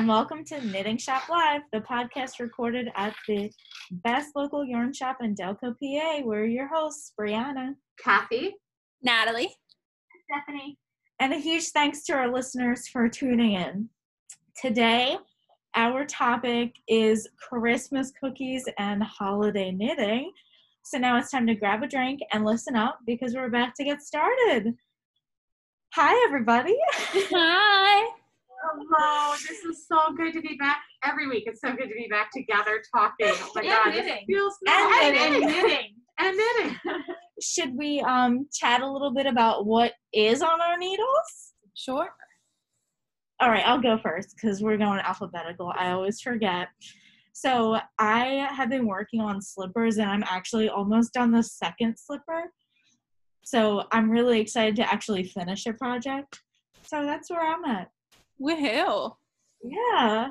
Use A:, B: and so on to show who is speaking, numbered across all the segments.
A: and welcome to Knitting Shop Live, the podcast recorded at the best local yarn shop in Delco, PA. We're your hosts, Brianna,
B: Kathy,
C: Natalie,
D: Stephanie.
A: and a huge thanks to our listeners for tuning in. Today, our topic is Christmas cookies and holiday knitting. So now it's time to grab a drink and listen up because we're about to get started. Hi, everybody.
C: Hi.
B: Hello, this is so good to be back every week. It's so good to be back together talking. Oh my
D: And
B: god, this
D: knitting.
B: feels
A: And
B: nice.
A: knitting.
D: knitting.
B: and knitting.
A: Should we um chat a little bit about what is on our needles?
C: Sure.
A: All right, I'll go first because we're going alphabetical. I always forget. So I have been working on slippers and I'm actually almost on the second slipper. So I'm really excited to actually finish a project. So that's where I'm at.
C: Woohoo.
A: Yeah.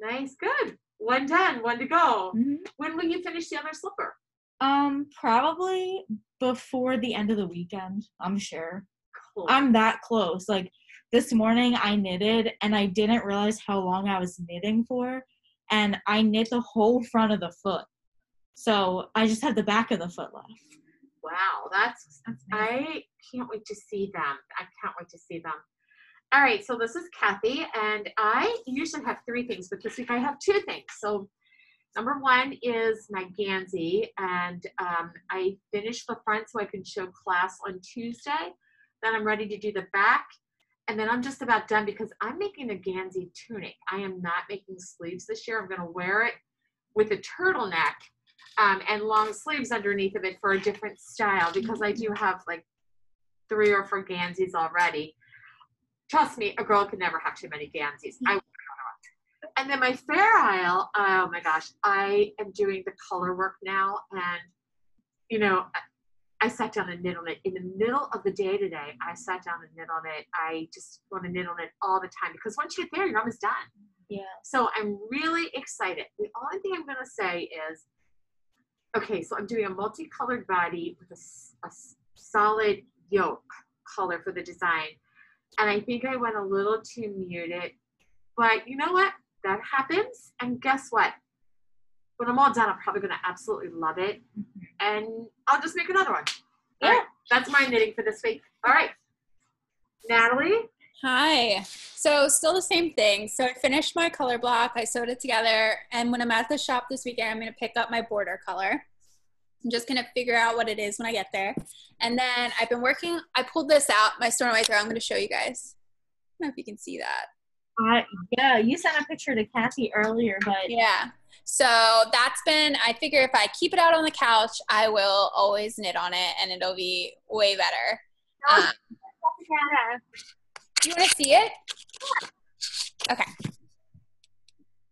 B: Nice, good. One done, one to go.
A: Mhm.
B: When will you finish the other slipper?
A: Um, probably before the end of the weekend, I'm sure.
B: Cool.
A: I'm that close. Like this morning I knitted and I didn't realize how long I was knitting for. And I knit the whole front of the foot. So I just have the back of the foot left.
B: wow, that's
D: That's.
B: I can't wait to see them. I can't wait to see them. All right, so this is Kathy, and I usually have three things, but this week I have two things. So, number one is my Gansey, and um, I finished the front so I can show class on Tuesday. Then I'm ready to do the back, and then I'm just about done because I'm making a Gansey tunic. I am not making sleeves this year. I'm going to wear it with a turtleneck um, and long sleeves underneath of it for a different style because I do have like three or four Ganseys already. Trust me, a girl can never have too many Ganseys. I and then my Fair Isle, oh my gosh, I am doing the color work now, and you know, I- I sat down and knit on it in the middle of the day today. I sat down and knit on it. I just want to knit on it all the time because once you get there, you're almost done.
A: Yeah.
B: So I'm really excited. The only thing I'm going to say is, okay, so I'm doing a multicolored body with a, a solid yoke color for the design. And I think I went a little too muted. But you know what? That happens. And guess what? When I'm all done, I'm probably going to absolutely love it. Mm-hmm. And I'll just make another one. All right, that's my knitting for this week. All right. Natalie?
C: Hi. So still the same thing. So I finished my color block. I sewed it together. And when I'm at the shop this weekend, I'm going to pick up my border color. I'm just going to figure out what it is when I get there. And then I've been working, I pulled this out, my throw. I'm going to show you guys. I don't know if you can see that.
A: I, yeah, you sent a picture to Kathy earlier, but
C: Yeah. So that's been, I figure if I keep it out on the couch, I will always knit on it and it'll be way better. Um, do you want to see it? Okay.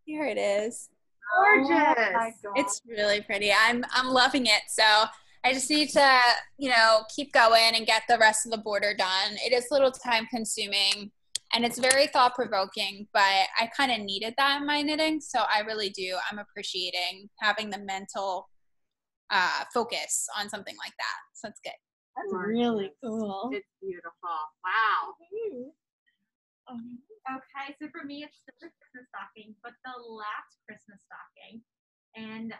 C: Here it is.
B: Gorgeous.
C: It's really pretty. I'm I'm loving it. So I just need to, you know, keep going and get the rest of the border done. It is a little time consuming and it's very thought provoking, but I kind of needed that in my knitting. So I really do. I'm appreciating having the mental uh, focus on something like that. So that's good.
A: that's really cool.
B: It's beautiful. Wow.
A: Um,
D: Okay, so for me, it's the Christmas stocking, but the last Christmas stocking. And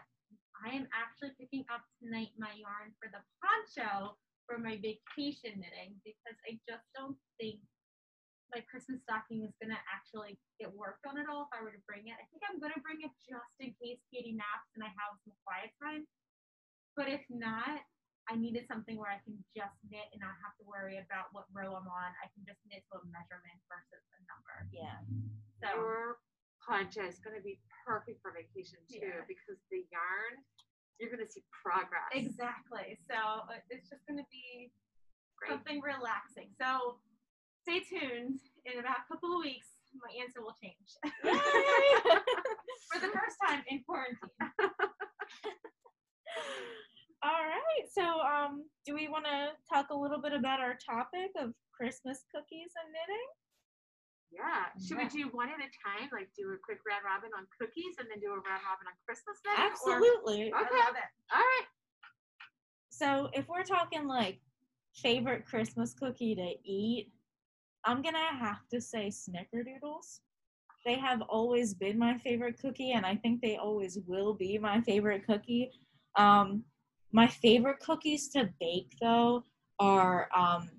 D: I am actually picking up tonight my yarn for the poncho for my vacation knitting because I just don't think my Christmas stocking is going to actually get worked on at all if I were to bring it. I think I'm going to bring it just in case Katie naps and I have some quiet time. But if not, I needed something where I can just knit and not have to worry about what row I'm on. I can just knit to a measurement versus a number.
A: yeah.
D: So
B: Your poncho is going to be perfect for vacation too
D: Yeah.
B: because the yarn, you're going to see progress.
D: exactly. So uh, it's just going to be
B: Great.
D: something relaxing. So stay tuned. In about a couple of weeks, my answer will change for the first time in quarantine.
A: Right. So, um, do we want to talk a little bit about our topic of Christmas cookies and knitting?
B: Yeah. Should
D: Yeah.
B: we do one at a time? Like do a quick round robin on cookies and then do a round robin on Christmas knitting? Or-
A: Absolutely.
D: I
B: Okay.
D: love it.
B: All right.
A: So, if we're talking like favorite Christmas cookie to eat, I'm gonna have to say snickerdoodles. they have always been my favorite cookie, and I think they always will be my favorite cookie. Um, my favorite cookies to bake though are um,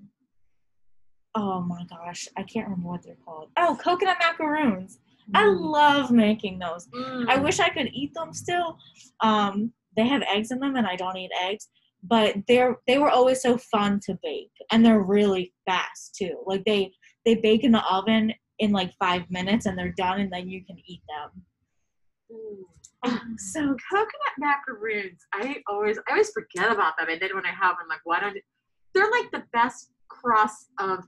A: oh my gosh, I can't remember what they're called. Oh, coconut macaroons. I
B: Mm.
A: love making those. I
B: Mm.
A: wish I could eat them still. Um, they have eggs in them, and I don't eat eggs. But they're they were always so fun to bake, and they're really fast too. Like they they bake in the oven in like five minutes, and they're done, and then you can eat them.
B: Mm.
A: So
B: coconut macaroons. I always I always forget about them, and then when I have them, I'm like, why don't? They're like the best crust of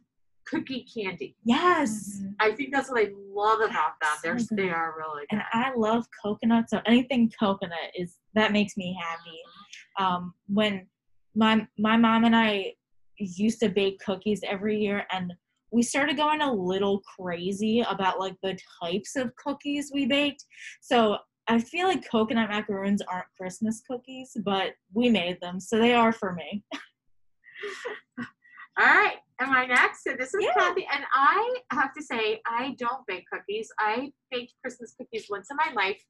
B: cookie candy.
A: yes,
B: I think that's what I love about them. They're
A: So
B: they are really good.
A: and I love coconut. So anything coconut is that makes me happy. um, when my my mom and I used to bake cookies every year, and we started going a little crazy about like the types of cookies we baked. So I feel like coconut macaroons aren't Christmas cookies, but we made them, so they are for me.
B: All right, am I next? So this is
A: Yeah.
B: Kathy, and I have to say I don't bake cookies. I baked Christmas cookies once in my life,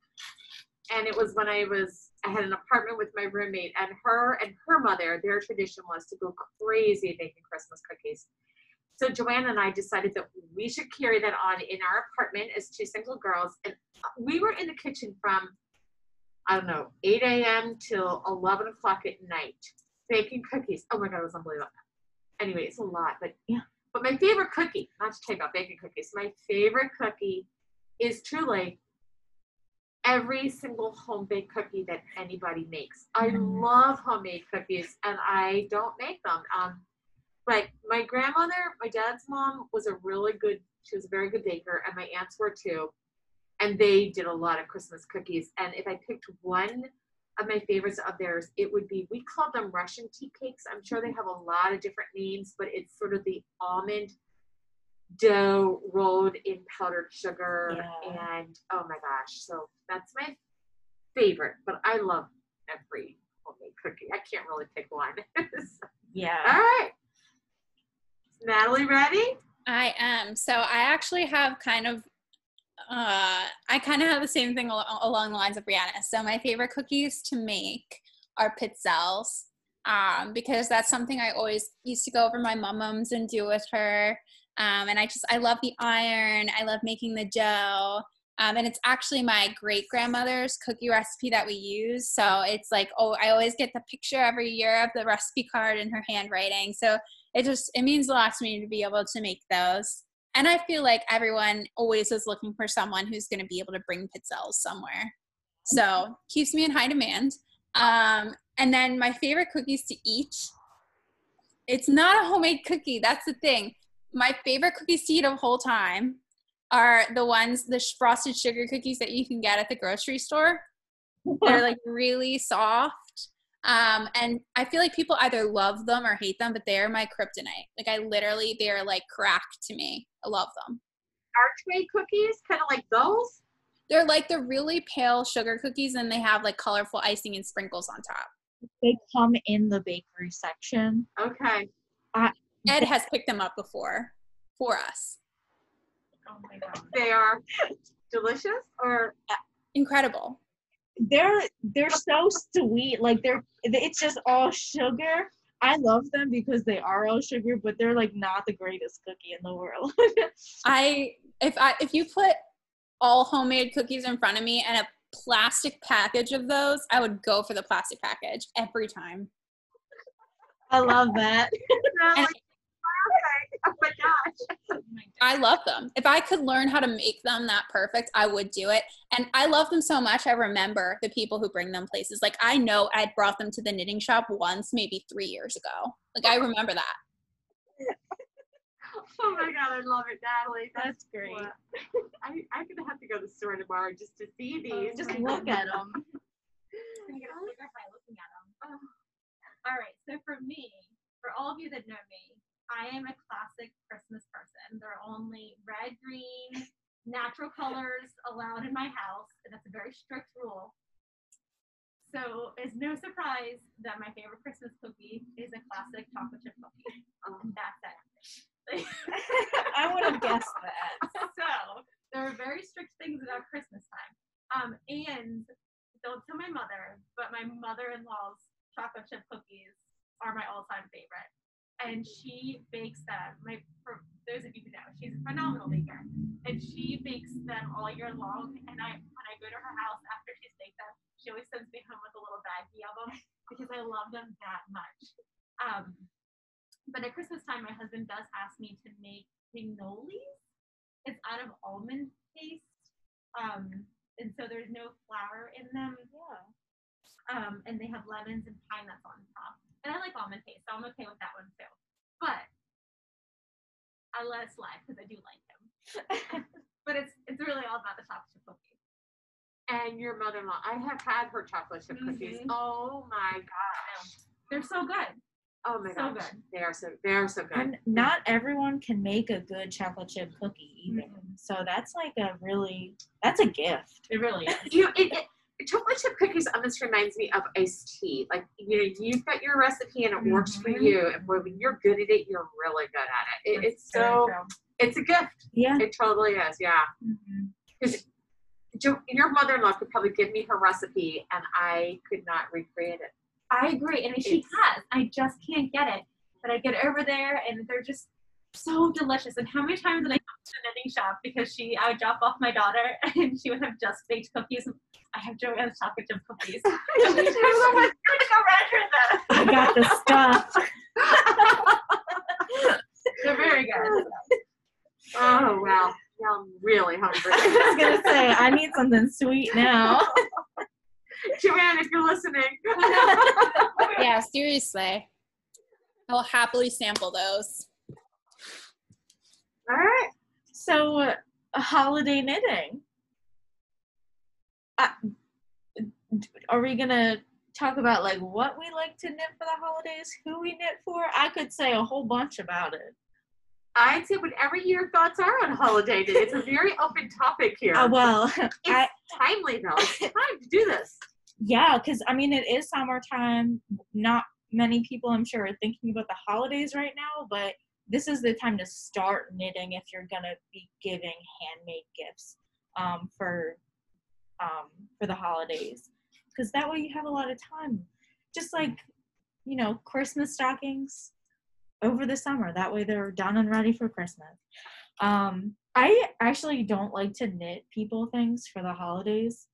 B: and it was when I was I had an apartment with my roommate, and her and her mother. Their tradition was to go crazy baking Christmas cookies. So Joanna and I decided that we should carry that on in our apartment as two single girls, and we were in the kitchen from I don't know 8 a.m. till 11 o'clock at night baking cookies. Oh my god, it was unbelievable anyway, it's a lot, but
A: Yeah.
B: But my favorite cookie, not to take out baking cookies, my favorite cookie is truly every single home baked cookie that anybody makes. I
A: Mm.
B: love homemade cookies, and I don't make them. Um, but my grandmother, my dad's mom, was a really good. She was a very good baker, and my aunts were too. And they did a lot of Christmas cookies. And if I picked one of my favorites of theirs, it would be we call them Russian tea cakes. I'm sure they mm-hmm. have a lot of different names, but it's sort of the almond dough rolled in powdered sugar.
A: Yeah.
B: And oh my gosh, so that's my favorite. But I love every homemade cookie. I can't really pick one. All
A: Yeah.
B: right. Natalie, ready?
C: I am. So I actually have kind of, uh, I kind of have the same thing al- along the lines of Brianna. So my favorite cookies to make are pizzelles, um, because that's something I always used to go over my mom's and do with her. Um, and I just, I love the iron. I love making the dough. Um, and it's actually my great grandmother's cookie recipe that we use. So it's like, oh, I always get the picture every year of the recipe card in her handwriting. So it just it means a lot to me to be able to make those. And i feel like everyone always is looking for someone who's going to be able to bring pizzelles somewhere. So keeps me in high demand. Um, and then my favorite cookies to eat it's not a homemade cookie that's the thing. My favorite cookies to eat of whole time are the ones the frosted sugar cookies that you can get at the grocery store. They're like really soft um, and I feel like people either love them or hate them, but they're my kryptonite. Like I literally, they're like crack to me. I love them.
B: Archway cookies, kind of like those.
C: They're like the really pale sugar cookies, and they have like colorful icing and sprinkles on top.
A: They come in the bakery section.
B: Okay.
C: Ed has picked them up before for us.
D: Oh my god.
B: They are delicious or
C: Incredible.
A: They're they're so sweet. Like they're it's just all sugar. I love them because they are all sugar but they're like not the greatest cookie in the world.
C: I if I if you put all homemade cookies in front of me and a plastic package of those, I would go for the plastic package every time.
A: i love that.
B: Natalie, okay. Oh my gosh.
D: Oh my god.
C: I love them. If I could learn how to make them that perfect, I would do it. And I love them so much. I remember the people who bring them places. Like I know I'd brought them to the knitting shop once, maybe three years ago. Like I remember that.
B: Oh my god, I love it, Natalie.
A: that's great
B: Wow. I, I'm gonna have to go to the store tomorrow just to see oh, these.
A: just look at them
D: I'm gonna get a by looking at them. All right, so for me, for all of you that know me, I am a classic Christmas person. There are only red, green, natural colors allowed in my house, and that's a very strict rule. So it's no surprise that my favorite Christmas cookie is a classic chocolate chip cookie. Um, that's it.
A: I would have guessed that.
D: So there are very strict things about Christmas time. Um, and don't tell my mother, but my mother-in-law's chocolate chip cookies are my all-time favorite and she bakes them. My for those of you who know, she's a phenomenal baker, and she bakes them all year long. And I when I go to her house after she's baked them, she always sends me home with a little baggie of them because I love them that much. Um, but at Christmas time, my husband does ask me to make pignolis. It's out of almond paste, um, and so there's no flour in them.
A: Yeah.
D: Um, and they have lemons and pine nuts on top. And I like almond paste, so I'm okay with that one too. But I let it slide because I do like him. but it's it's really all about the chocolate chip cookies.
B: And your mother-in-law, I have had her chocolate chip cookies.
D: Mhm.
B: Oh my gosh.
D: They're so good.
B: Oh my
D: So
B: gosh.
D: good.
B: They are so they are so good.
A: And not everyone can make a good chocolate chip cookie either.
D: Mhm.
A: So that's like a really that's a gift.
D: It really is.
B: you it, it, chocolate chip cookies almost reminds me of iced tea. Like you know, you've got your recipe and it works for
D: Mhm.
B: you, and when you're good at it, you're really good at it. it it's so it's a gift.
A: Yeah.
B: It totally is. Yeah. Because your mother-in-law could probably give me her recipe, and I could not recreate it.
D: I agree. And she has. I just can't get it. But I get over there and they're just so delicious. And how many times did I come to the knitting shop because she I would drop off my daughter and she would have just baked cookies. I have Joanne's chocolate chip cookies. How many times I'm like, I'm gonna go round her
A: I got the stuff.
D: They're very good.
B: Oh wow. now I'm really hungry.
A: I
B: hungry.
A: was gonna say I need something sweet now.
B: Joanne, if you're listening.
C: Yeah, seriously. I will happily sample those.
B: All right.
A: So, uh, holiday knitting. Uh, are we gonna talk about like what we like to knit for the holidays, who we knit for? I could say a whole bunch about it.
B: I'd say whatever your thoughts are on holiday day. It's a very open topic here.
A: Uh, well, I
B: timely though. It's time to do this.
A: yeah, because I mean it is summertime. Not many people, I'm sure, are thinking about the holidays right now, but this is the time to start knitting if you're gonna be giving handmade gifts um, for um, for the holidays, because that way you have a lot of time. Just like you know, Christmas stockings over the summer. That way they're done and ready for Christmas. Um, I actually don't like to knit people things for the holidays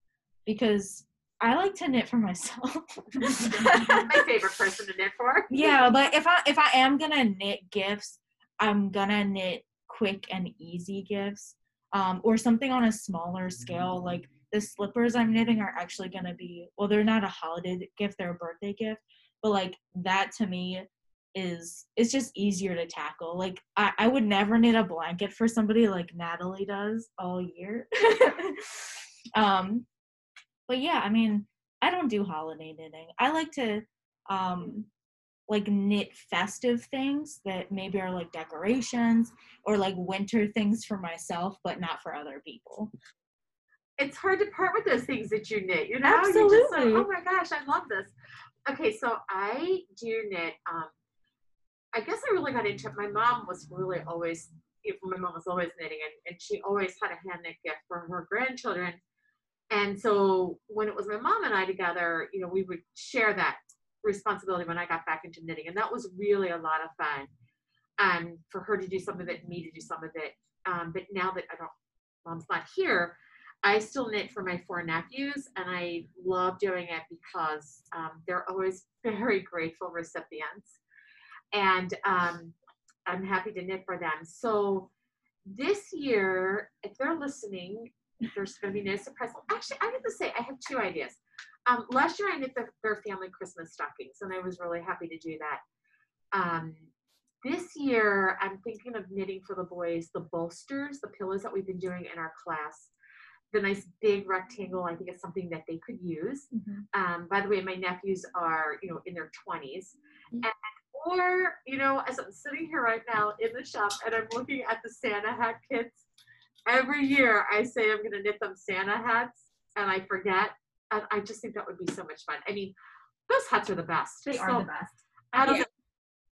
A: because I like to knit for myself.
B: My favorite person to knit for.
A: yeah, but if I if I am gonna knit gifts, I'm gonna knit quick and easy gifts, um, or something on a smaller scale. Like the slippers I'm knitting are actually gonna be well, they're not a holiday gift; they're a birthday gift. But like that to me is it's just easier to tackle. Like I, I would never knit a blanket for somebody like Natalie does all year. um, but yeah, I mean, I don't do holiday knitting. I like to um like knit festive things that maybe are like decorations or like winter things for myself but not for other people.
B: It's hard to part with those things that you knit. You know, You're just like, oh my gosh, I love this. Okay, so I do knit. Um, I guess I really got into it. My mom was really always, my mom was always knitting, and, and she always had a hand knit gift for her grandchildren. And so when it was my mom and I together, you know, we would share that responsibility when I got back into knitting, and that was really a lot of fun. Um, for her to do some of it, me to do some of it. Um, but now that I don't, mom's not here, I still knit for my four nephews, and I love doing it because um, they're always very grateful recipients, and um, I'm happy to knit for them. So this year, if they're listening, there's going to be no surprise. Actually, I have to say I have two ideas. Um, last year, I knit their, their family Christmas stockings, and I was really happy to do that. Um, this year, I'm thinking of knitting for the boys the bolsters, the pillows that we've been doing in our class the nice big rectangle i think is something that they could use um, by the way my nephews are you know in their 20s
C: Mhm.
B: and, or you know as i'm sitting here right now in the shop and i'm looking at the santa hat kits every year i say i'm going to knit them santa hats and i forget and i just think that would be so much fun i mean those hats are the best
D: They
B: So,
D: are the best.
B: out
C: Yeah.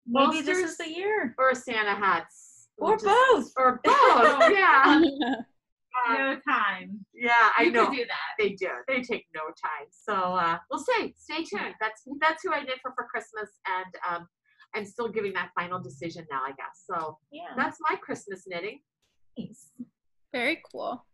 A: Maybe this is the year.
B: or santa hats
A: Or
B: just-
A: both.
B: or both yeah
D: no time.
B: Yeah, I
D: you
B: know.
D: do that.
B: They do. They take no time. So uh, we'll see. Stay tuned. That's that's who I did for for Christmas, and um, I'm still giving that final decision now. I guess. So
A: Yeah.
B: that's my Christmas knitting.
A: Nice.
C: Very cool.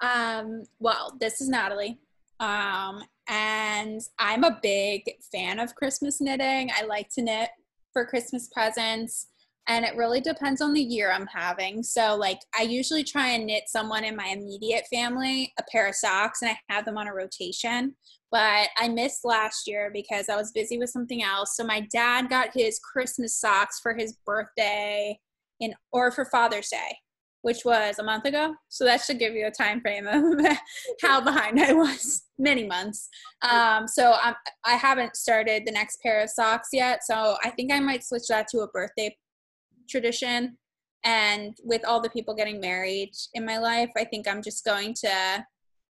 C: Um, well, this is Natalie. Um, and I'm a big fan of Christmas knitting. I like to knit for Christmas presents, and it really depends on the year I'm having. So, like, I usually try and knit someone in my immediate family a pair of socks, and I have them on a rotation. But I missed last year because I was busy with something else. So, my dad got his Christmas socks for his birthday in or for Father's Day which was a month ago. So that should give you a time frame of how behind I was, many months. Um, so I'm, I haven't started the next pair of socks yet. So I think I might switch that to a birthday tradition. And with all the people getting married in my life, I think I'm just going to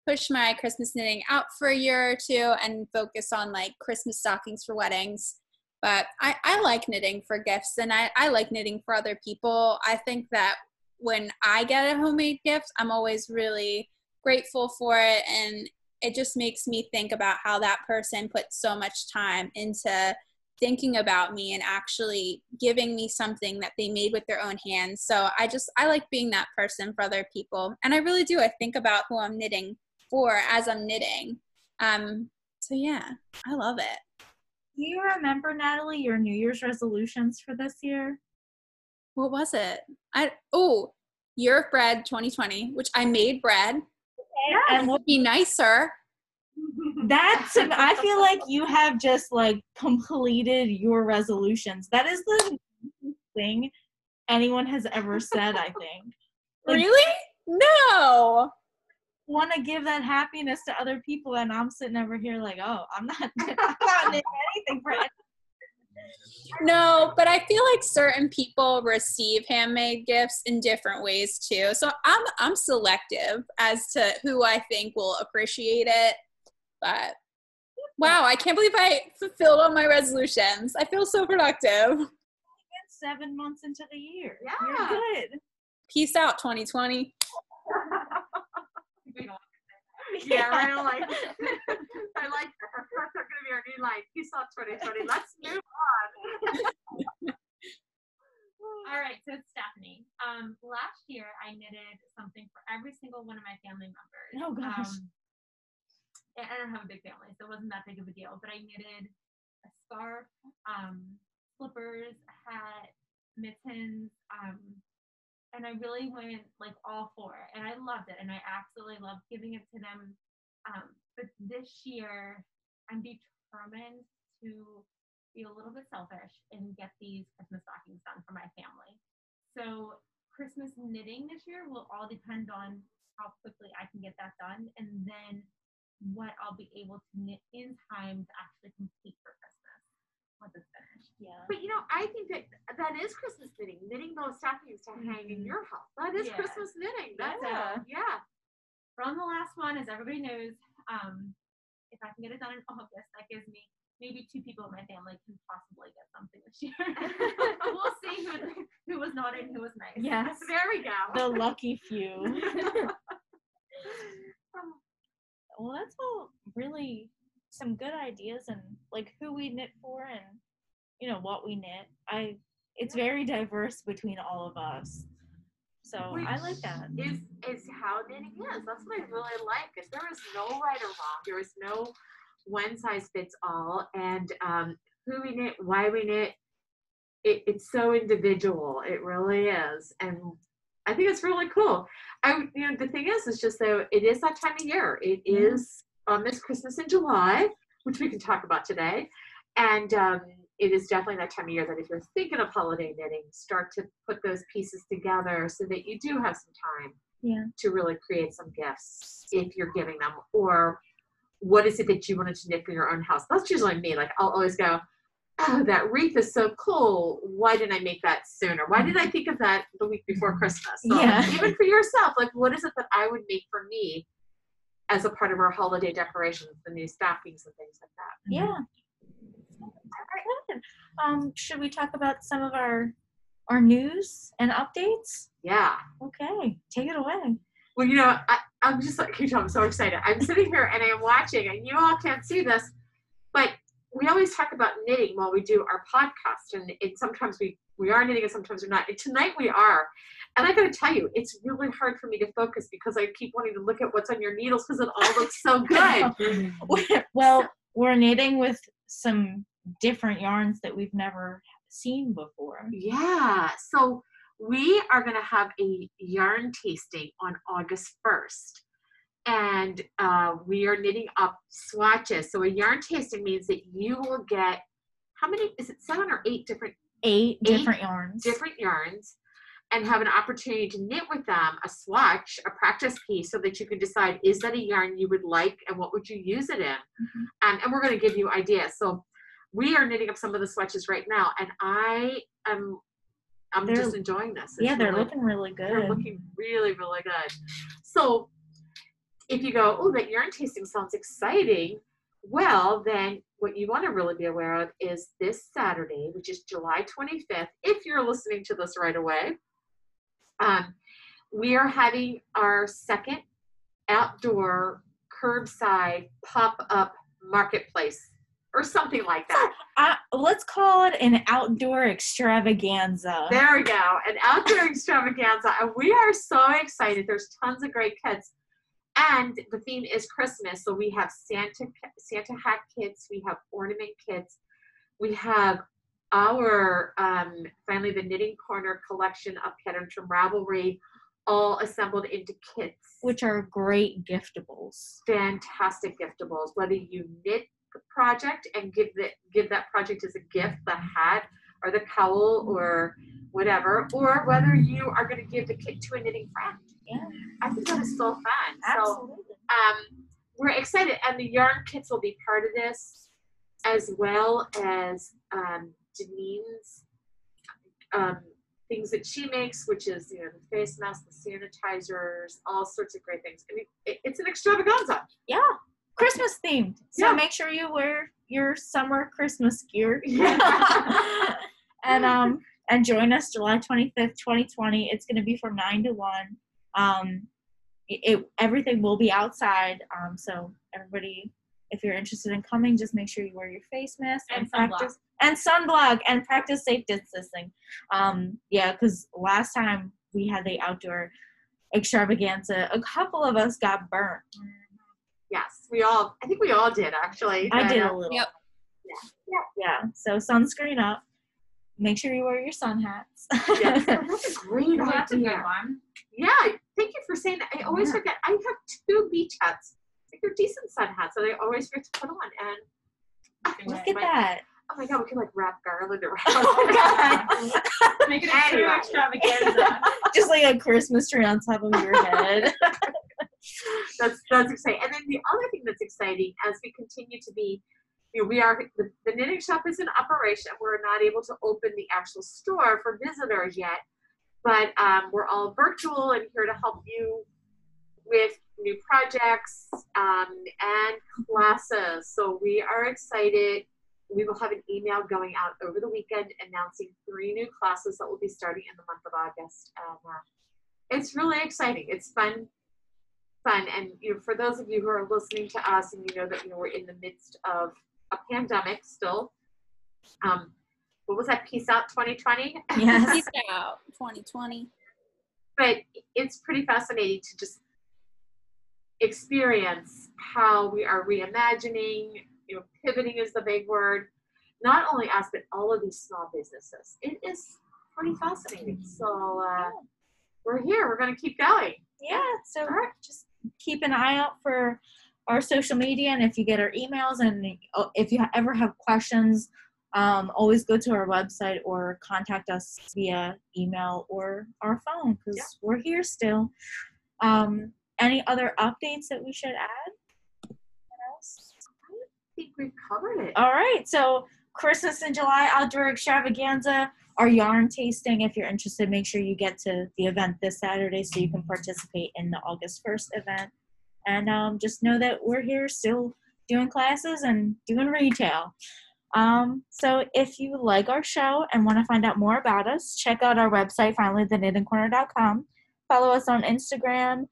C: push my Christmas knitting out for a year or two and focus on like Christmas stockings for weddings. But I, I like knitting for gifts and I, I like knitting for other people. I think that when I get a homemade gift, I'm always really grateful for it. And it just makes me think about how that person put so much time into thinking about me and actually giving me something that they made with their own hands. So I just, I like being that person for other people. And I really do. I think about who I'm knitting for as I'm knitting. Um, so yeah, I love it.
A: Do you remember, Natalie, your New Year's resolutions for this year?
C: What was it? I oh, year of bread 2020, which I made bread.
A: And
C: Would be nicer.
A: That's I feel like you have just like completed your resolutions. That is the thing anyone has ever said, I think. Like-
C: really? No.
A: Want to give that happiness to other people, and I'm sitting over here like, oh, I'm not, I'm not doing anything for anyone.
C: No, but I feel like certain people receive handmade gifts in different ways too. So I'm I'm selective as to who I think will appreciate it. But wow, I can't believe I fulfilled all my resolutions. I feel so productive.
A: Seven months into the year.
B: Yeah.
A: You're good.
C: Peace out 2020.
D: We don't-
B: Yeah, right. I like I like that. That's, that's going to be our new line. Peace out, 2020. Let's move on.
D: All right, so Stephanie. Um, last year I knitted something for every single one of my family members.
A: Oh, gosh.
D: Um, and I don't have a big family, so it wasn't that big of a deal. But I knitted a scarf, um, slippers, a hat, mittens, um, and I really went like all for it, and I loved it, and I absolutely loved giving it to them. Um, but this year, I'm determined to be a little bit selfish and get these Christmas stockings done for my family. So Christmas knitting this year will all depend on how quickly I can get that done, and then what I'll be able to knit in time to actually complete for Christmas once it's finished.
A: Yeah.
B: But you know, I think that that is Christmas knitting. Knitting those stockings to hang in
D: Mhm.
B: your house. That is
D: Yeah.
B: Christmas knitting. That's
A: Yeah.
B: yeah. yeah.
D: From the last one, as everybody knows, um, if I can get it done in August, that gives me maybe two people in my family can possibly get something this year. we'll see who, who was naughty and who was nice.
A: Yes.
B: There we go.
A: The lucky few. well, that's all really some good ideas and like who we knit for and you know what we knit. I it's very diverse between all of us. So I like that.
B: is is how knitting is. That's what I really like. Is there is no right or wrong. There is no one size fits all. And um, who we knit, why we knit, it, it's so individual. It really is. And I think it's really cool. I you know the thing is, it's just though it is that time of year. It
A: Mhm.
B: is um, it's Christmas in July, which we can talk about today. And um, it is definitely that time of year that if you're thinking of holiday knitting, start to put those pieces together so that you do have some time
A: Yeah.
B: to really create some gifts if you're giving them or what is it that you wanted to knit for your own house that's usually me like i'll always go oh that wreath is so cool why didn't i make that sooner why did i think of that the week before christmas so
A: Yeah.
B: even for yourself like what is it that i would make for me as a part of our holiday decorations the new stockings and things like that
A: Yeah. Good. Um, should we talk about some of our our news and updates?
B: yeah
A: Okay, take it away.
B: Well, you know, I, I'm just like, you know, I'm so excited. I'm sitting here and I'm watching, and you all can't see this, we always talk about knitting while we do our podcast, and it, sometimes we we are knitting and sometimes we're not. And tonight we are, and I got to tell you, it's really hard for me to focus because I keep wanting to look at what's on your needles because it all looks so good.
A: well, we're knitting with some different yarns that we've never seen before.
B: Yeah. So we are going to have a yarn tasting on August 1st. And uh, we are knitting up swatches. So a yarn tasting means that you will get how many? Is it seven or eight different
A: Eight,
B: Eight
A: different yarns.
B: different yarns and have an opportunity to knit with them a swatch, a practice piece, so that you can decide is that a yarn you would like and what would you use it in.
A: Mhm.
B: Um, and we're going to give you ideas. So we are knitting up some of the swatches right now, and I am I'm
A: They're-
B: just enjoying this. It's
A: yeah, they're
B: really-
A: looking really good.
B: they're looking really really good. So if you go, oh, that yarn tasting sounds exciting. Well, then what you want to really be aware of is this Saturday, which is July 25th, if you're listening to this right away. Um, we are having our second outdoor curbside pop-up marketplace or something like that.
A: uh, let's call it an outdoor extravaganza.
B: There we go, an outdoor extravaganza, and we are so excited. There's tons of great kits, and the theme is Christmas. So we have Santa Santa hat kits, we have ornament kits, we have our um, finally the Knitting Corner collection of patterns from Ravelry, all assembled into kits.
A: which are great giftables.
B: fantastic giftables. Whether you knit the project and give give that project as a gift, the hat or the cowl or whatever, or whether you are going to give the kit to a knitting friend.
A: Yeah,
B: I think that is so fun. So
A: absolutely.
B: um, we're excited, and the yarn kits will be part of this, as well as um, Janine's um, things that she makes, which is you know the face masks, the sanitizers, all sorts of great things. I mean, it, it's an extravaganza.
A: yeah, Christmas themed. So
B: Yeah.
A: make sure you wear your summer Christmas gear.
B: Yeah.
A: and um and join us July 25th, 2020. It's going to be from 9 to 1. Um it, it everything will be outside. Um so everybody if you're interested in coming, just make sure you wear your face mask
D: And
A: practice and sunblock and practice safe distancing. Um yeah, cuz last time we had the outdoor extravaganza, a couple of us got burnt.
B: yes, we all. I think we all did actually.
A: I did a little.
C: Yep.
A: Yeah. So sunscreen up. Make sure you wear your sun hats.
B: Yes, that's a great
D: that's a good one.
B: Yeah, thank you for saying that. I always
D: Yeah.
B: forget. I have two beach hats. Like they're decent sun hats that I always forget to put on. And
A: Look at that.
B: oh my god, we can like wrap garland around.
A: Oh, God.
D: Make it a true
B: Anyway.
D: extravaganza.
A: Just like a Christmas tree on top of your head.
B: that's that's exciting. And then the other thing that's exciting as we continue to be, you know, we are the, the knitting shop is in operation. We're not able to open the actual store for visitors yet, but um, we're all virtual and here to help you with new projects um, and classes. So we are excited. We will have an email going out over the weekend announcing three new classes that will be starting in the month of August. And uh, it's really exciting. It's fun fun. And you know, for those of you who are listening to us and you know that you know we're in the midst of a pandemic still. Um, what was that? Peace out 2020.
A: Yes.
C: Peace out, 2020.
B: but it's pretty fascinating to just experience how we are reimagining. You know, pivoting is the big word. Not only us, but all of these small businesses. It is pretty fascinating. So uh, we're here. We're going to keep going.
A: Yeah. So
B: All right.
A: just keep an eye out for our social media and if you get our emails and if you ever have questions, um, always go to our website or contact us via email or our phone because
B: Yeah.
A: we're here still. Um, any other updates that we should add?
B: I think we've covered it.
A: All right. So Christmas in July outdoor extravaganza, our yarn tasting. If you're interested, make sure you get to the event this Saturday so you can participate in the August 1st event. And um, just know that we're here still doing classes and doing retail. Um, so if you like our show and want to find out more about us, check out our website, finallytheknittingcorner.com. Follow us on Instagram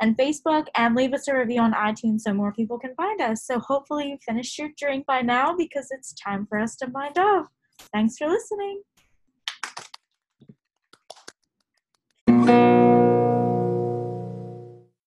A: and Facebook and leave us a review on iTunes so more people can find us. So hopefully you finished your drink by now because it's time for us to wind off. Thanks for listening.